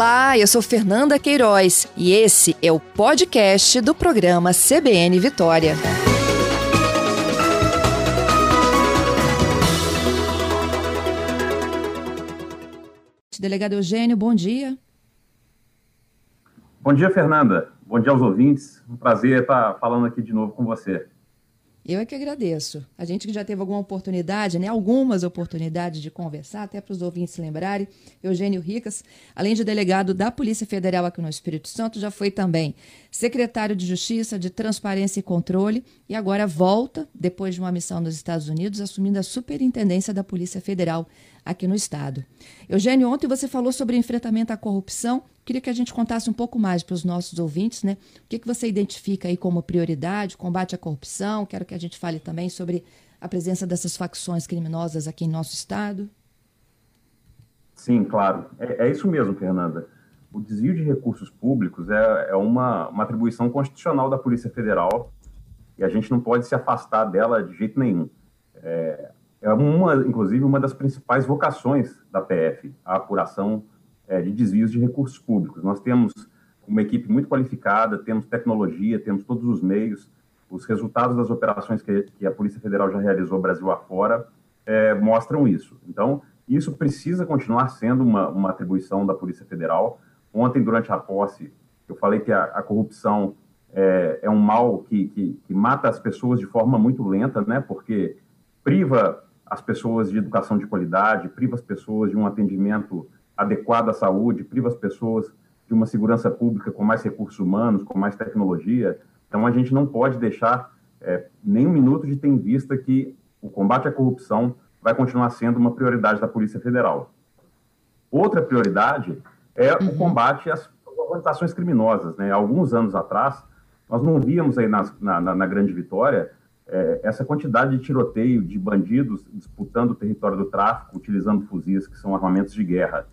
Olá, eu sou Fernanda Queiroz e esse é o podcast do programa CBN Vitória. Delegado Eugênio, bom dia. Bom dia, Fernanda. Bom dia aos ouvintes. Um prazer estar falando aqui de novo com você. Eu é que agradeço. A gente que já teve alguma oportunidade, né, algumas oportunidades de conversar, até para os ouvintes lembrarem, Eugênio Ricas, além de delegado da Polícia Federal aqui no Espírito Santo, já foi também secretário de Justiça, de Transparência e Controle, e agora volta, depois de uma missão nos Estados Unidos, assumindo a superintendência da Polícia Federal aqui no Estado. Eugênio, ontem você falou sobre enfrentamento à corrupção. Queria que a gente contasse um pouco mais para os nossos ouvintes, né? O que, que você identifica aí como prioridade, combate à corrupção? Quero que a gente fale também sobre a presença dessas facções criminosas aqui em nosso Estado. Sim, claro. É, é isso mesmo, Fernanda. O desvio de recursos públicos é, é uma, uma atribuição constitucional da Polícia Federal e a gente não pode se afastar dela de jeito nenhum. É, é uma, inclusive, uma das principais vocações da PF, a apuração é, de desvios de recursos públicos. Nós temos uma equipe muito qualificada, temos tecnologia, temos todos os meios. Os resultados das operações que, que a Polícia Federal já realizou Brasil afora é, mostram isso. Então, isso precisa continuar sendo uma, uma atribuição da Polícia Federal. Ontem, durante a posse, eu falei que a, a corrupção é, é, um mal que, que, que mata as pessoas de forma muito lenta, né? Porque priva as pessoas de educação de qualidade, priva as pessoas de um atendimento adequado à saúde, priva as pessoas de uma segurança pública com mais recursos humanos, com mais tecnologia. Então, a gente não pode deixar é, nem um minuto de ter em vista que o combate à corrupção vai continuar sendo uma prioridade da Polícia Federal. Outra prioridade é uhum. o combate às organizações criminosas. Né? Alguns anos atrás, nós não víamos aí na, na, na Grande Vitória é, essa quantidade de tiroteio de bandidos disputando o território do tráfico, utilizando fuzis, que são armamentos de guerra.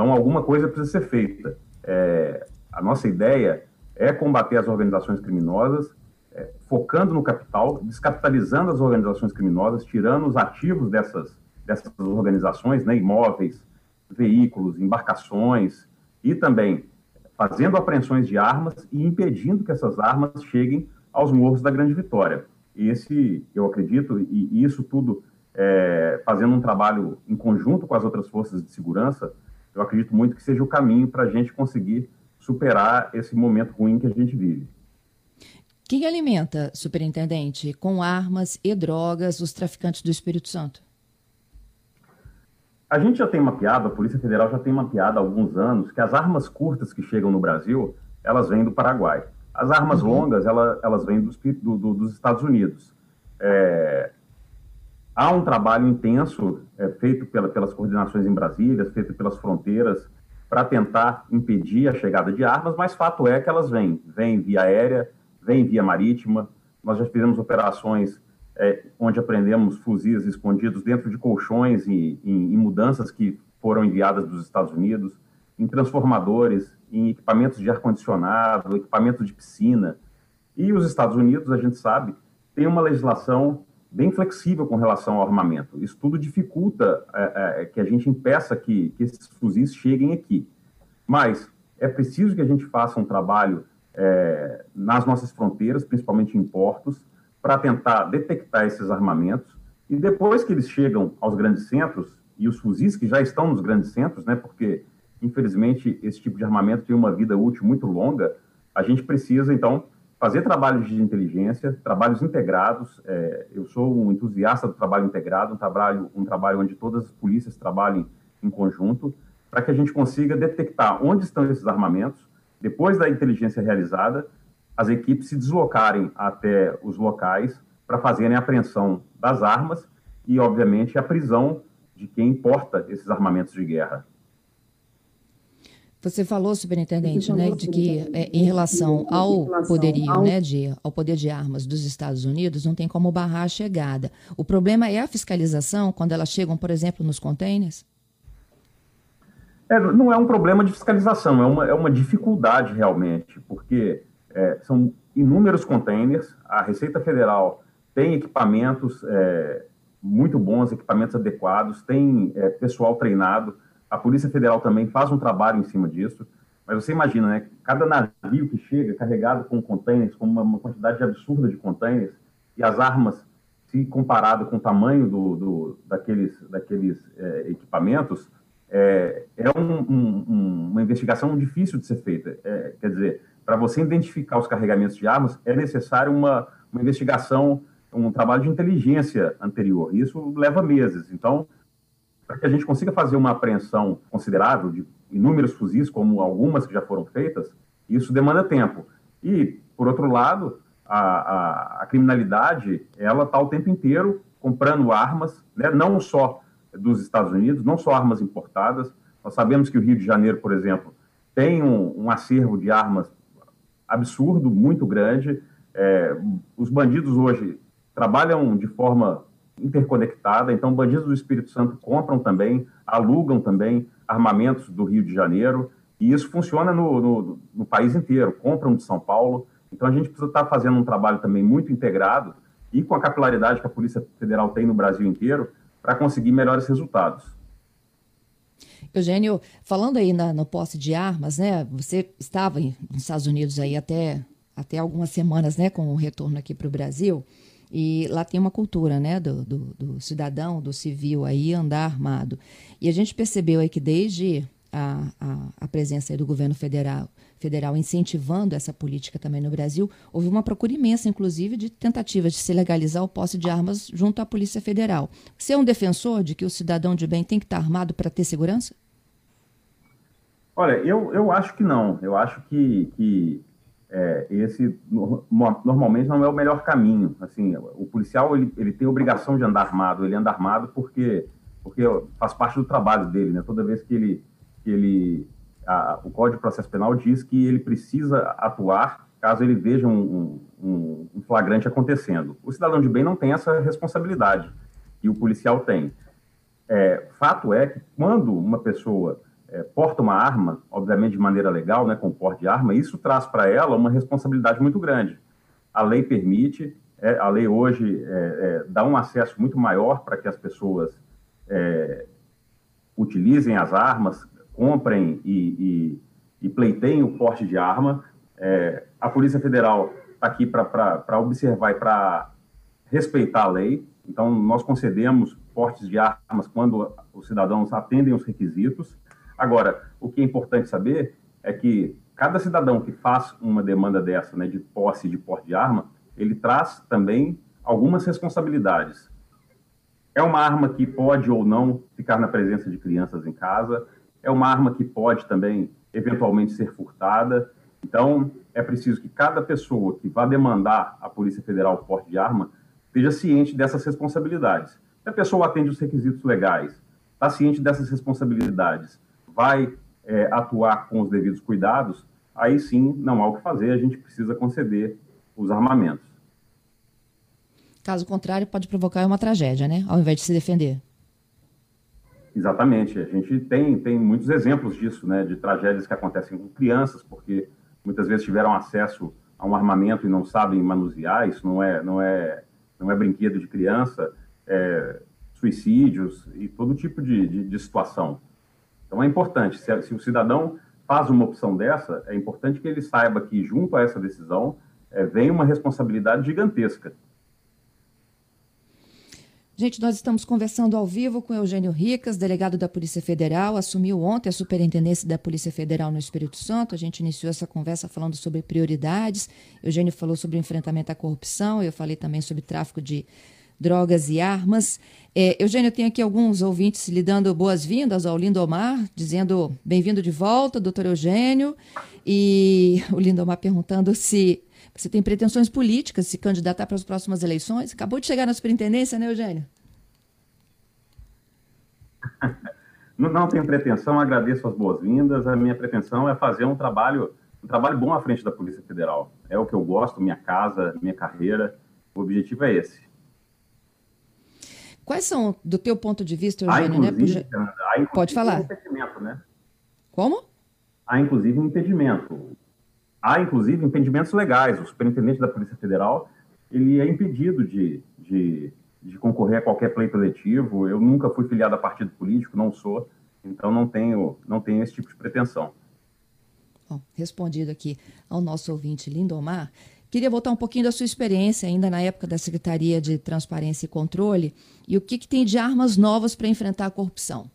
Então, alguma coisa precisa ser feita. É, a nossa ideia é combater as organizações criminosas, é, focando no capital, descapitalizando as organizações criminosas, tirando os ativos dessas, dessas organizações, né, imóveis, veículos, embarcações, e também fazendo apreensões de armas e impedindo que essas armas cheguem aos morros da Grande Vitória. Esse, eu acredito, e isso tudo é, fazendo um trabalho em conjunto com as outras forças de segurança, eu acredito muito que seja o caminho para a gente conseguir superar esse momento ruim que a gente vive. Quem alimenta, superintendente, com armas e drogas os traficantes do Espírito Santo? A gente já tem mapeado, a Polícia Federal já tem mapeado há alguns anos que as armas curtas que chegam no Brasil, elas vêm do Paraguai. As armas uhum. longas, ela, elas vêm dos, do, do, dos Estados Unidos. É, há um trabalho intenso é, feito pela, pelas coordenações em Brasília, feito pelas fronteiras, para tentar impedir a chegada de armas, mas fato é que elas vêm. Vêm via aérea, vêm via marítima. Nós já fizemos operações é, onde apreendemos fuzis escondidos dentro de colchões e mudanças que foram enviadas dos Estados Unidos, em transformadores, em equipamentos de ar-condicionado, equipamentos de piscina. E os Estados Unidos, a gente sabe, tem uma legislação bem flexível com relação ao armamento. Isso tudo dificulta é, é, que a gente impeça que, que esses fuzis cheguem aqui. Mas é preciso que a gente faça um trabalho é, nas nossas fronteiras, principalmente em portos, para tentar detectar esses armamentos. E depois que eles chegam aos grandes centros, e os fuzis que já estão nos grandes centros, né, porque infelizmente, esse tipo de armamento tem uma vida útil muito longa. A gente precisa, então, fazer trabalhos de inteligência, trabalhos integrados. É, eu sou um entusiasta do trabalho integrado, um trabalho, um trabalho onde todas as polícias trabalhem em conjunto, para que a gente consiga detectar onde estão esses armamentos. Depois da inteligência realizada, as equipes se deslocarem até os locais para fazerem a apreensão das armas e, obviamente, a prisão de quem importa esses armamentos de guerra. Você falou, superintendente, né, de que é, em relação ao poderio, né, de, ao poder de armas dos Estados Unidos, não tem como barrar a chegada. O problema é a fiscalização quando elas chegam, por exemplo, nos contêineres? É, não é um problema de fiscalização, é uma, é uma dificuldade realmente, porque é, são inúmeros contêineres, a Receita Federal tem equipamentos é, muito bons, equipamentos adequados, tem é, pessoal treinado, A Polícia Federal também faz um trabalho em cima disso. Mas você imagina, né? Cada navio que chega carregado com containers, com uma, quantidade absurda de containers, e as armas, se comparado com o tamanho do, do daqueles, daqueles é, equipamentos, é, é um, um, uma investigação difícil de ser feita. É, quer dizer, para você identificar os carregamentos de armas, é necessário uma, uma investigação, um trabalho de inteligência anterior. Isso leva meses. Então, para que a gente consiga fazer uma apreensão considerável de inúmeros fuzis, como algumas que já foram feitas, isso demanda tempo. E, por outro lado, a, a, a criminalidade, ela está o tempo inteiro comprando armas, né? não só dos Estados Unidos, não só armas importadas. Nós sabemos que o Rio de Janeiro, por exemplo, tem um, um acervo de armas absurdo, muito grande. É, os bandidos hoje trabalham de forma interconectada, então bandidos do Espírito Santo compram também, alugam também armamentos do Rio de Janeiro, e isso funciona no, no, no país inteiro, compram de São Paulo. Então a gente precisa estar fazendo um trabalho também muito integrado e com a capilaridade que a Polícia Federal tem no Brasil inteiro para conseguir melhores resultados. Eugênio, falando aí na, no posse de armas, né? Você estava nos Estados Unidos aí até, até algumas semanas, né? Com o retorno aqui para o Brasil. E lá tem uma cultura, né, do, do, do, cidadão, do civil aí andar armado. E a gente percebeu aí que desde a, a, a presença do governo federal, federal incentivando essa política também no Brasil, houve uma procura imensa, inclusive, de tentativas de se legalizar o posse de armas junto à Polícia Federal. Você é um defensor de que o cidadão de bem tem que estar armado para ter segurança? Olha, eu, eu acho que não. Eu acho que, que é, esse normalmente não é o melhor caminho. Assim, o policial ele, ele tem obrigação de andar armado. Ele anda armado porque porque faz parte do trabalho dele, né? Toda vez que ele que ele a, o Código de Processo Penal diz que ele precisa atuar caso ele veja um, um, um flagrante acontecendo. O cidadão de bem não tem essa responsabilidade e o policial tem. É, fato é que quando uma pessoa é, porta uma arma, obviamente de maneira legal, né, com porte de arma, isso traz para ela uma responsabilidade muito grande. A lei permite, é, a lei hoje é, é dá um acesso muito maior para que as pessoas é, utilizem as armas, comprem e, e, e pleiteiem o porte de arma. É, a Polícia Federal está aqui para observar e para respeitar a lei. Então, nós concedemos portes de armas quando os cidadãos atendem os requisitos. Agora, o que é importante saber é que cada cidadão que faz uma demanda dessa, né, de posse de porte de arma, ele traz também algumas responsabilidades. É uma arma que pode ou não ficar na presença de crianças em casa, é uma arma que pode também, eventualmente, ser furtada. Então, é preciso que cada pessoa que vá demandar à Polícia Federal o porte de arma esteja ciente dessas responsabilidades. Se a pessoa atende os requisitos legais, está ciente dessas responsabilidades, vai é, atuar com os devidos cuidados, aí sim não há o que fazer, a gente precisa conceder os armamentos. Caso contrário, pode provocar uma tragédia, né? Ao invés de se defender. Exatamente. A gente tem, tem muitos exemplos disso, né? De tragédias que acontecem com crianças, porque muitas vezes tiveram acesso a um armamento e não sabem manusear. Isso não é, não é, não é brinquedo de criança. É, suicídios e todo tipo de, de, de situação. Então é importante, se, se, o cidadão faz uma opção dessa, é importante que ele saiba que, junto a essa decisão, é, vem uma responsabilidade gigantesca. Gente, nós estamos conversando ao vivo com Eugênio Ricas, delegado da Polícia Federal, assumiu ontem a superintendência da Polícia Federal no Espírito Santo. A gente iniciou essa conversa falando sobre prioridades. Eugênio falou sobre enfrentamento à corrupção, eu falei também sobre tráfico de drogas e armas. É, Eugênio, eu tenho aqui alguns ouvintes lhe dando boas-vindas ao Lindomar, dizendo bem-vindo de volta, doutor Eugênio. E o Lindomar perguntando se você tem pretensões políticas, se candidatar para as próximas eleições. Acabou de chegar na superintendência, né, Eugênio? Não, não tenho pretensão, agradeço as boas-vindas. A minha pretensão é fazer um trabalho, um trabalho bom à frente da Polícia Federal. É o que eu gosto, minha casa, minha carreira. O objetivo é esse. Quais são, do teu ponto de vista, Eugênio, né? Puxa... Pode falar. Um né? Como? Há, inclusive, um impedimento. Há, inclusive, impedimentos legais. O superintendente da Polícia Federal ele é impedido de, de, de concorrer a qualquer pleito eletivo. Eu nunca fui filiado a partido político, não sou. Então não tenho, não tenho esse tipo de pretensão. Bom, respondido aqui ao nosso ouvinte Lindomar, queria voltar um pouquinho da sua experiência ainda na época da Secretaria de Transparência e Controle e o que, que tem de armas novas para enfrentar a corrupção.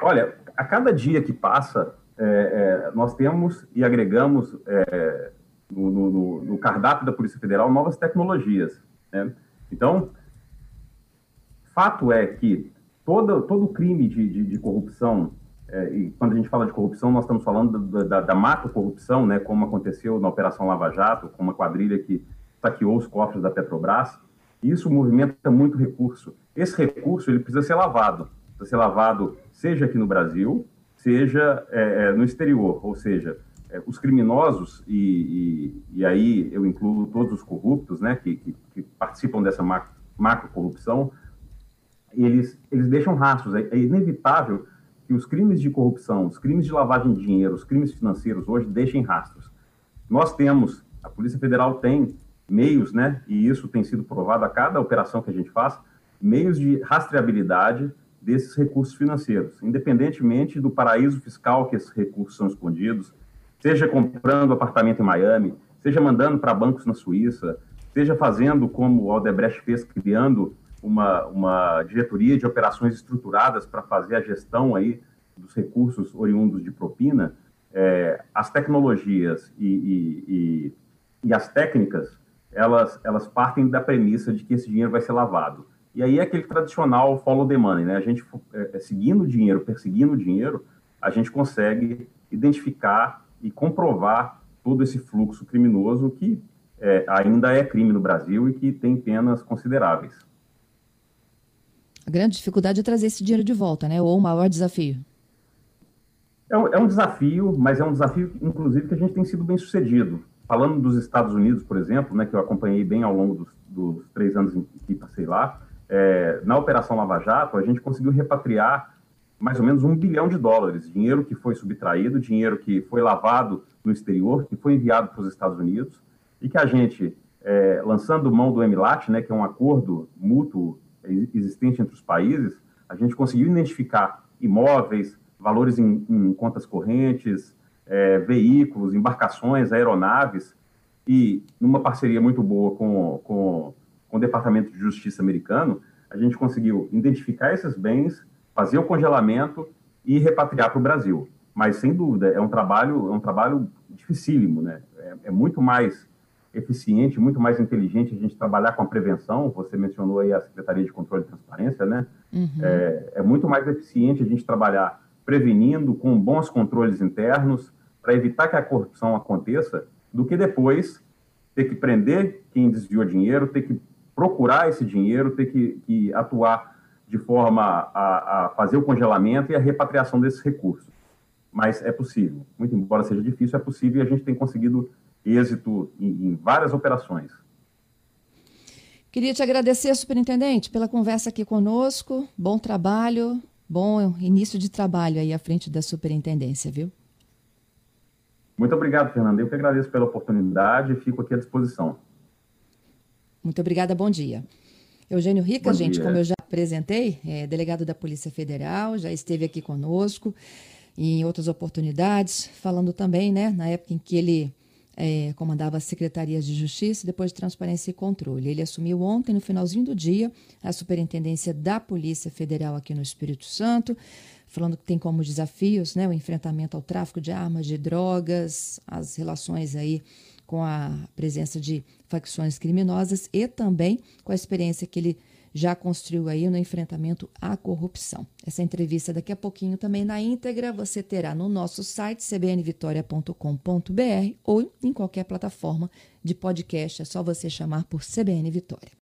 Olha, a cada dia que passa, é, é, nós temos e agregamos é, no, no, no, cardápio da Polícia Federal novas tecnologias. Né? Então, fato é que todo, todo crime de, de, de corrupção, é, e quando a gente fala de corrupção, nós estamos falando da, da, da macro-corrupção, né, como aconteceu na Operação Lava Jato, com uma quadrilha que saqueou os cofres da Petrobras, isso movimenta muito recurso. Esse recurso ele precisa ser lavado. Precisa ser lavado seja aqui no Brasil, seja é, é no exterior, ou seja, é, os criminosos, e, e, e, aí eu incluo todos os corruptos né, que, que, que participam dessa macro-corrupção, eles, eles deixam rastros. É, é, inevitável que os crimes de corrupção, os crimes de lavagem de dinheiro, os crimes financeiros hoje deixem rastros. Nós temos, a Polícia Federal tem meios, né, e isso tem sido provado a cada operação que a gente faz, meios de rastreabilidade desses recursos financeiros, independentemente do paraíso fiscal que esses recursos são escondidos, seja comprando apartamento em Miami, seja mandando para bancos na Suíça, seja fazendo como o Aldebrecht fez, criando uma, uma diretoria de operações estruturadas para fazer a gestão aí dos recursos oriundos de propina, é, as tecnologias e, e, e, e, as técnicas, elas, elas partem da premissa de que esse dinheiro vai ser lavado. E aí é aquele tradicional follow the money, né? A gente, é, é seguindo o dinheiro, perseguindo o dinheiro, a gente consegue identificar e comprovar todo esse fluxo criminoso que é, ainda é crime no Brasil e que tem penas consideráveis. A grande dificuldade é trazer esse dinheiro de volta, né? Ou o maior desafio? É um, é um desafio, mas é um desafio, inclusive, que a gente tem sido bem sucedido. Falando dos Estados Unidos, por exemplo, né, que eu acompanhei bem ao longo dos, dos três anos que passei lá, é, na Operação Lava Jato, a gente conseguiu repatriar mais ou menos um bilhão de dólares, dinheiro que foi subtraído, dinheiro que foi lavado no exterior, que foi enviado para os Estados Unidos, e que a gente, é, lançando mão do EMILAT, né, que é um acordo mútuo existente entre os países, a gente conseguiu identificar imóveis, valores em, em contas correntes, é, veículos, embarcações, aeronaves, e numa parceria muito boa com, com, com o Departamento de Justiça americano, a gente conseguiu identificar esses bens, fazer o congelamento e repatriar para o Brasil. Mas, sem dúvida, é um trabalho, é um trabalho dificílimo, né? É, é muito mais eficiente, muito mais inteligente a gente trabalhar com a prevenção. Você mencionou aí a Secretaria de Controle e Transparência, né? Uhum. É, é, muito mais eficiente a gente trabalhar prevenindo com bons controles internos para evitar que a corrupção aconteça, do que depois ter que prender quem desviou dinheiro, ter que procurar esse dinheiro, ter que, que atuar de forma a, a fazer o congelamento e a repatriação desses recursos. Mas é possível. Muito embora seja difícil, é possível e a gente tem conseguido êxito em, em várias operações. Queria te agradecer, superintendente, pela conversa aqui conosco. Bom trabalho, bom início de trabalho aí à frente da superintendência, viu? Muito obrigado, Fernanda. Eu que agradeço pela oportunidade e fico aqui à disposição. Muito obrigada, bom dia. Eugênio Rica, bom gente, dia. como eu já apresentei, é delegado da Polícia Federal, já esteve aqui conosco em outras oportunidades, falando também, né, na época em que ele é, comandava as secretarias de Justiça, depois de Transparência e Controle. Ele assumiu ontem, no finalzinho do dia, a superintendência da Polícia Federal aqui no Espírito Santo, falando que tem como desafios né, o enfrentamento ao tráfico de armas, de drogas, as relações aí com a presença de facções criminosas e também com a experiência que ele já construiu aí no enfrentamento à corrupção. Essa entrevista daqui a pouquinho também na íntegra você terá no nosso site cbnvitoria.com.br ou em qualquer plataforma de podcast, é só você chamar por CBN Vitória.